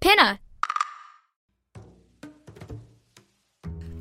Pinna!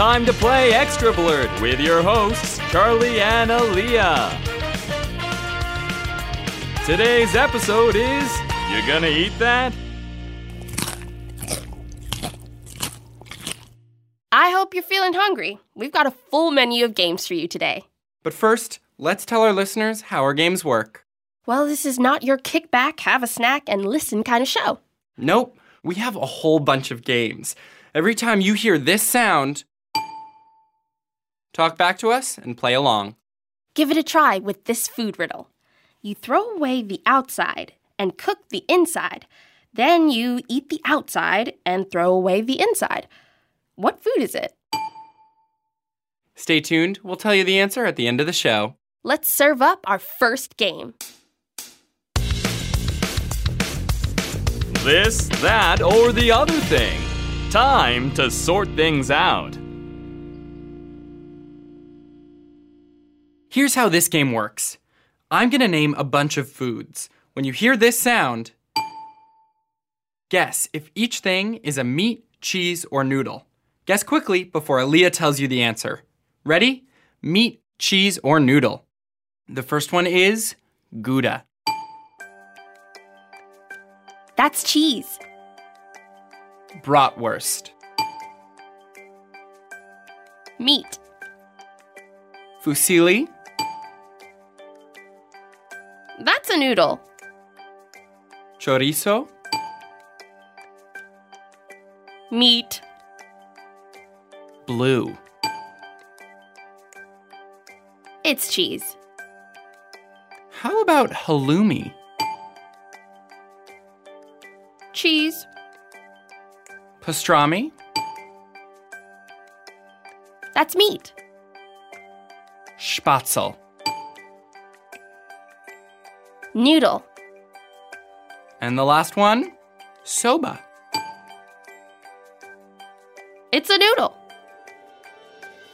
Time to play Extra Blurred with your hosts, Charlie and Aaliyah. Today's episode is You Gonna Eat That? I hope you're feeling hungry. We've got a full menu of games for you today. But first, let's tell our listeners how our games work. Well, this is not your kick back, have a snack, and listen kind of show. Nope, we have a whole bunch of games. Every time you hear this sound, talk back to us and play along. Give it a try with this food riddle. You throw away the outside and cook the inside. Then you eat the outside and throw away the inside. What food is it? Stay tuned, we'll tell you the answer at the end of the show. Let's serve up our first game. This, that, or the other thing. Time to sort things out. Here's how this game works I'm gonna name a bunch of foods. When you hear this sound, guess if each thing is a meat, cheese, or noodle. Guess quickly before Aaliyah tells you the answer. Ready? Meat, cheese, or noodle. The first one is Gouda. That's cheese. Bratwurst. Meat. Fusilli. A noodle. Chorizo. Meat. Blue. It's cheese. How about halloumi? Cheese. Pastrami. That's meat. Spaetzle. Noodle. And the last one, soba. It's a noodle.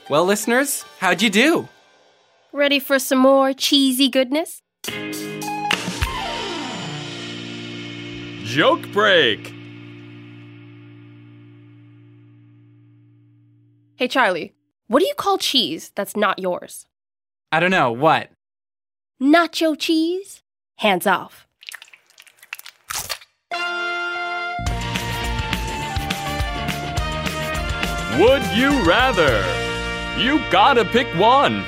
Well, listeners, how'd you do? Ready for some more cheesy goodness? Joke break. Hey, Charlie, what do you call cheese that's not yours? I don't know, what? Nacho cheese? Hands off. Would you rather? You gotta pick one.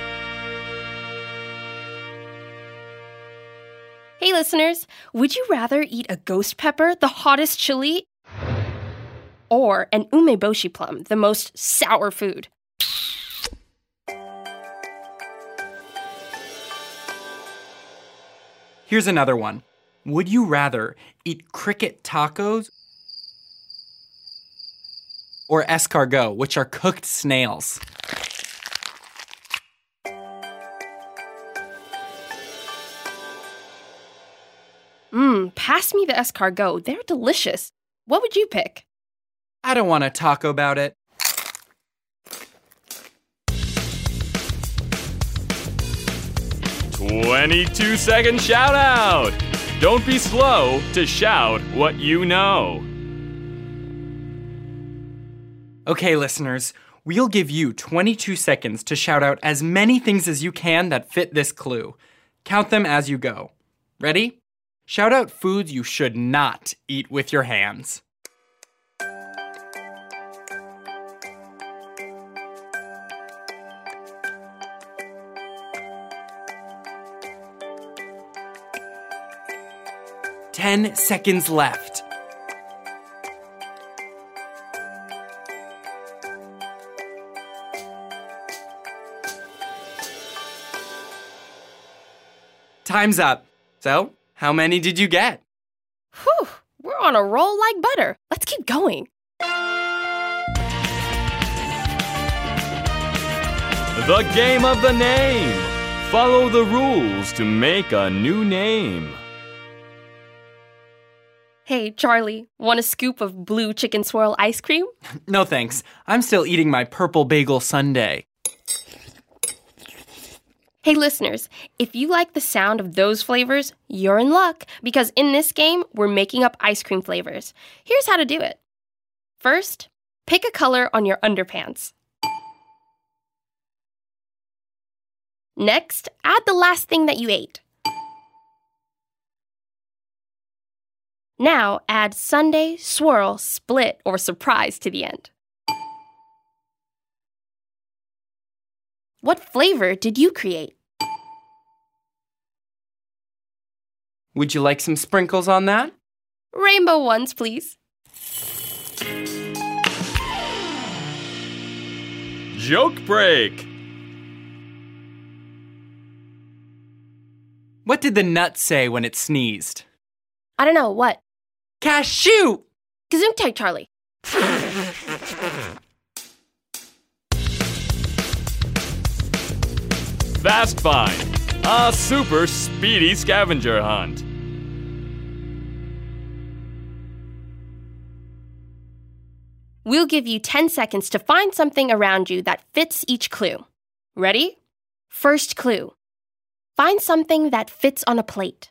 Hey, listeners, would you rather eat a ghost pepper, the hottest chili, or an umeboshi plum, the most sour food? Here's another one. Would you rather eat cricket tacos or escargot, which are cooked snails. Mmm, pass me the escargot. They're delicious. What would you pick? I don't want to talk about it. Twenty-two second shout out. Don't be slow to shout what you know. Okay, listeners, we'll give you 22 seconds to shout out as many things as you can that fit this clue. Count them as you go. Ready? Shout out foods you should not eat with your hands. Ten seconds left. Time's up. So, how many did you get? Whew, we're on a roll like butter. Let's keep going. The game of the name. Follow the rules to make a new name. Hey, Charlie, want a scoop of blue chicken swirl ice cream? No thanks. I'm still eating my purple bagel sundae. Hey, listeners, if you like the sound of those flavors, you're in luck because in this game, we're making up ice cream flavors. Here's how to do it. First, pick a color on your underpants. Next, add the last thing that you ate. Now add sundae, swirl, split, or surprise to the end. What flavor did you create? Would you like some sprinkles on that? Rainbow ones, please. Joke break. What did the nut say when it sneezed? I don't know, what? Cashew! Gesundheit, Charlie. Fast Find. A super speedy scavenger hunt. We'll give you 10 seconds to find something around you that fits each clue. Ready? First clue. Find something that fits on a plate.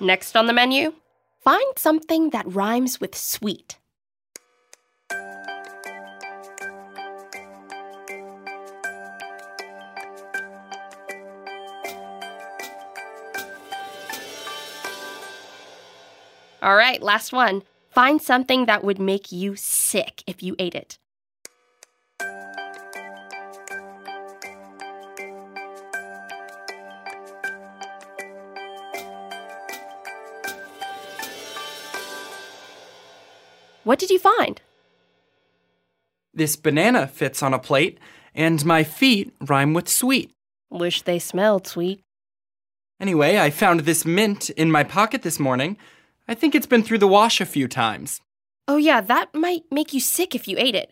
Next on the menu, find something that rhymes with sweet. All right, last one. Find something that would make you sick if you ate it. What did you find? This banana fits on a plate, and my feet rhyme with sweet. Wish they smelled sweet. Anyway, I found this mint in my pocket this morning. I think it's been through the wash a few times. Oh, yeah, that might make you sick if you ate it.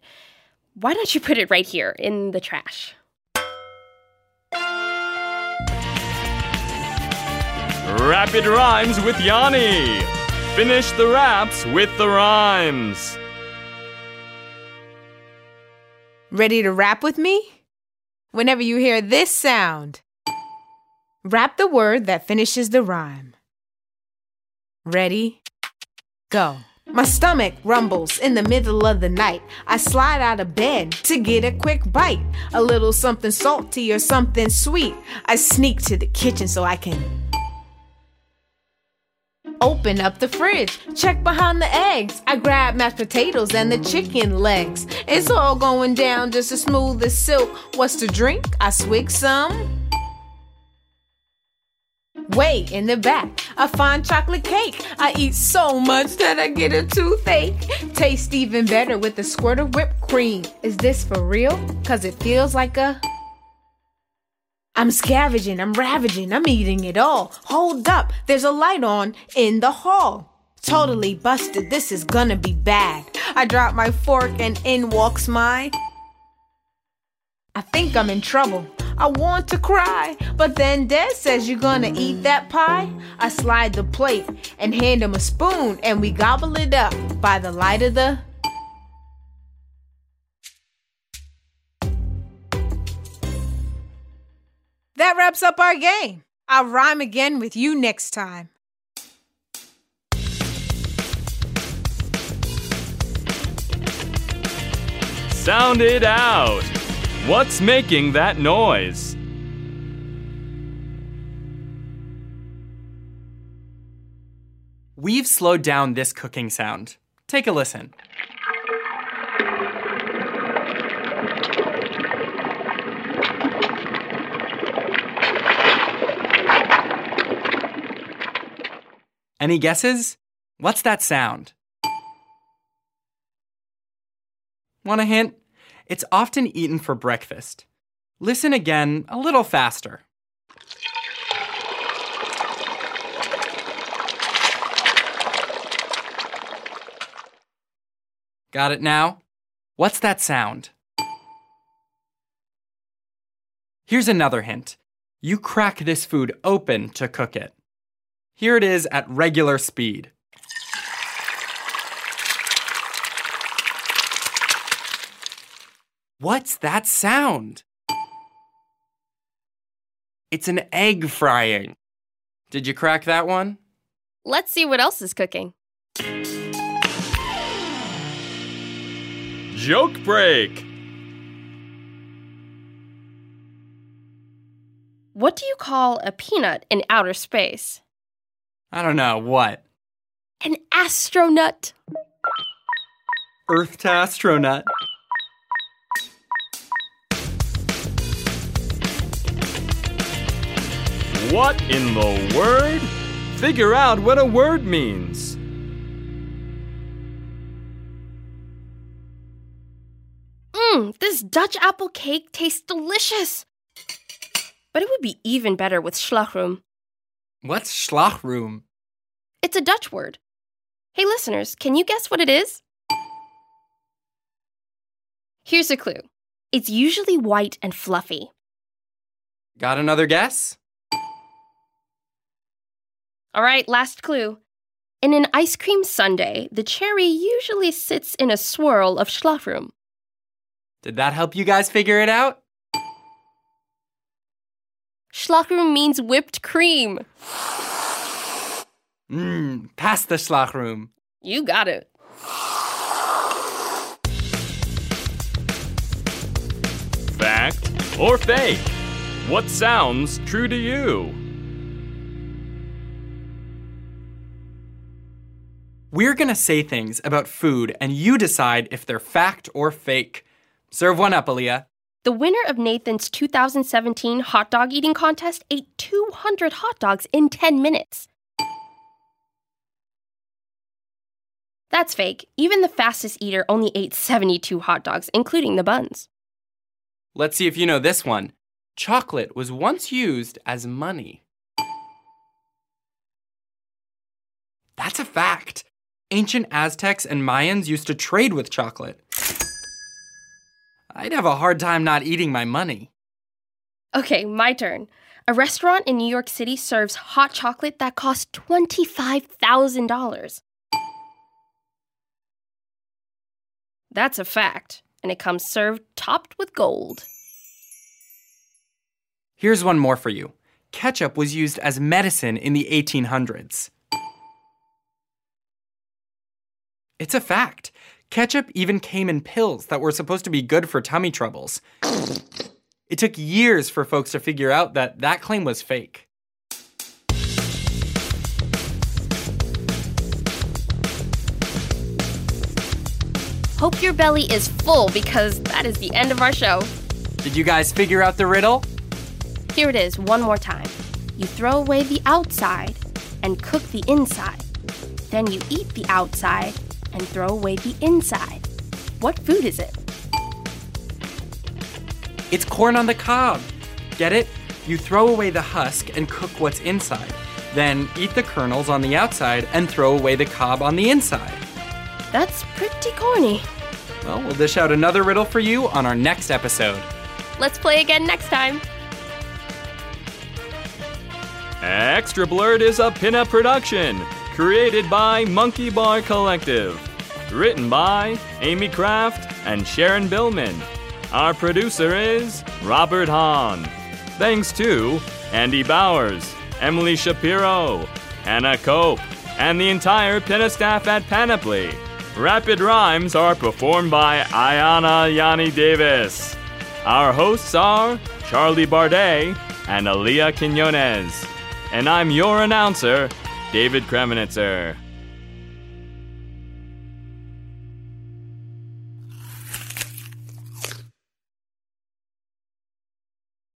Why don't you put it right here in the trash? Rapid rhymes with Yanni. Finish the raps with the rhymes. Ready to rap with me? Whenever you hear this sound, rap the word that finishes the rhyme. Ready? Go. My stomach rumbles in the middle of the night. I slide out of bed to get a quick bite. A little something salty or something sweet. I sneak to the kitchen so I can Open up the fridge, check behind the eggs. I grab mashed potatoes and the chicken legs. It's all going down just as smooth as silk. What's to drink? I swig some. Way in the back, I find chocolate cake. I eat so much that I get a toothache. Tastes even better with a squirt of whipped cream. Is this for real? Cause it feels like a I'm scavenging, I'm ravaging, I'm eating it all. Hold up, there's a light on in the hall. Totally busted, this is gonna be bad. I drop my fork and in walks my. I think I'm in trouble. I want to cry, but then Dad says you're gonna eat that pie. I slide the plate and hand him a spoon, and we gobble it up by the light of the. That wraps up our game. I'll rhyme again with you next time. Sound it out. What's making that noise? We've slowed down this cooking sound. Take a listen. Any guesses? What's that sound? Want a hint? It's often eaten for breakfast. Listen again a little faster. Got it now? What's that sound? Here's another hint. You crack this food open to cook it. Here it is at regular speed. What's that sound? It's an egg frying. Did you crack that one? Let's see what else is cooking. Joke break. What do you call a peanut in outer space? I don't know. What? An astronaut. Earth to astronaut. What in the word? Figure out what a word means. Mmm, this Dutch apple cake tastes delicious. But it would be even better with schlagroom. What's schlagroom? It's a Dutch word. Hey, listeners, can you guess what it is? Here's a clue it's usually white and fluffy. Got another guess? All right, last clue. In an ice cream sundae, the cherry usually sits in a swirl of schlagroom. Did that help you guys figure it out? Schlagroom means whipped cream. Mmm, pass the schlagroom. You got it. Fact or fake? What sounds true to you? We're gonna say things about food and you decide if they're fact or fake. Serve one up, Aaliyah. The winner of Nathan's 2017 hot dog eating contest ate 200 hot dogs in 10 minutes. That's fake. Even the fastest eater only ate 72 hot dogs, including the buns. Let's see if you know this one. Chocolate was once used as money. That's a fact. Ancient Aztecs and Mayans used to trade with chocolate. I'd have a hard time not eating my money. Okay, my turn. A restaurant in New York City serves hot chocolate that costs $25,000. That's a fact, and it comes served topped with gold. Here's one more for you. Ketchup was used as medicine in the 1800s. It's a fact. Ketchup even came in pills that were supposed to be good for tummy troubles. It took years for folks to figure out that that claim was fake. Hope your belly is full because that is the end of our show. Did you guys figure out the riddle? Here it is one more time. You throw away the outside and cook the inside. Then you eat the outside and throw away the inside. What food is it? It's corn on the cob. Get it? You throw away the husk and cook what's inside. Then eat the kernels on the outside and throw away the cob on the inside. That's pretty corny. Well, we'll dish out another riddle for you on our next episode. Let's play again next time. Extra Blurred is a Pinna production created by Monkey Bar Collective. Written by Amy Kraft and Sharon Billman. Our producer is Robert Hahn. Thanks to Andy Bowers, Emily Shapiro, Anna Cope, and the entire Pinna staff at Panoply. Rapid rhymes are performed by Ayana Yanni Davis. Our hosts are Charlie Bardet and Aaliyah Quinones. And I'm your announcer, David Kremenitzer.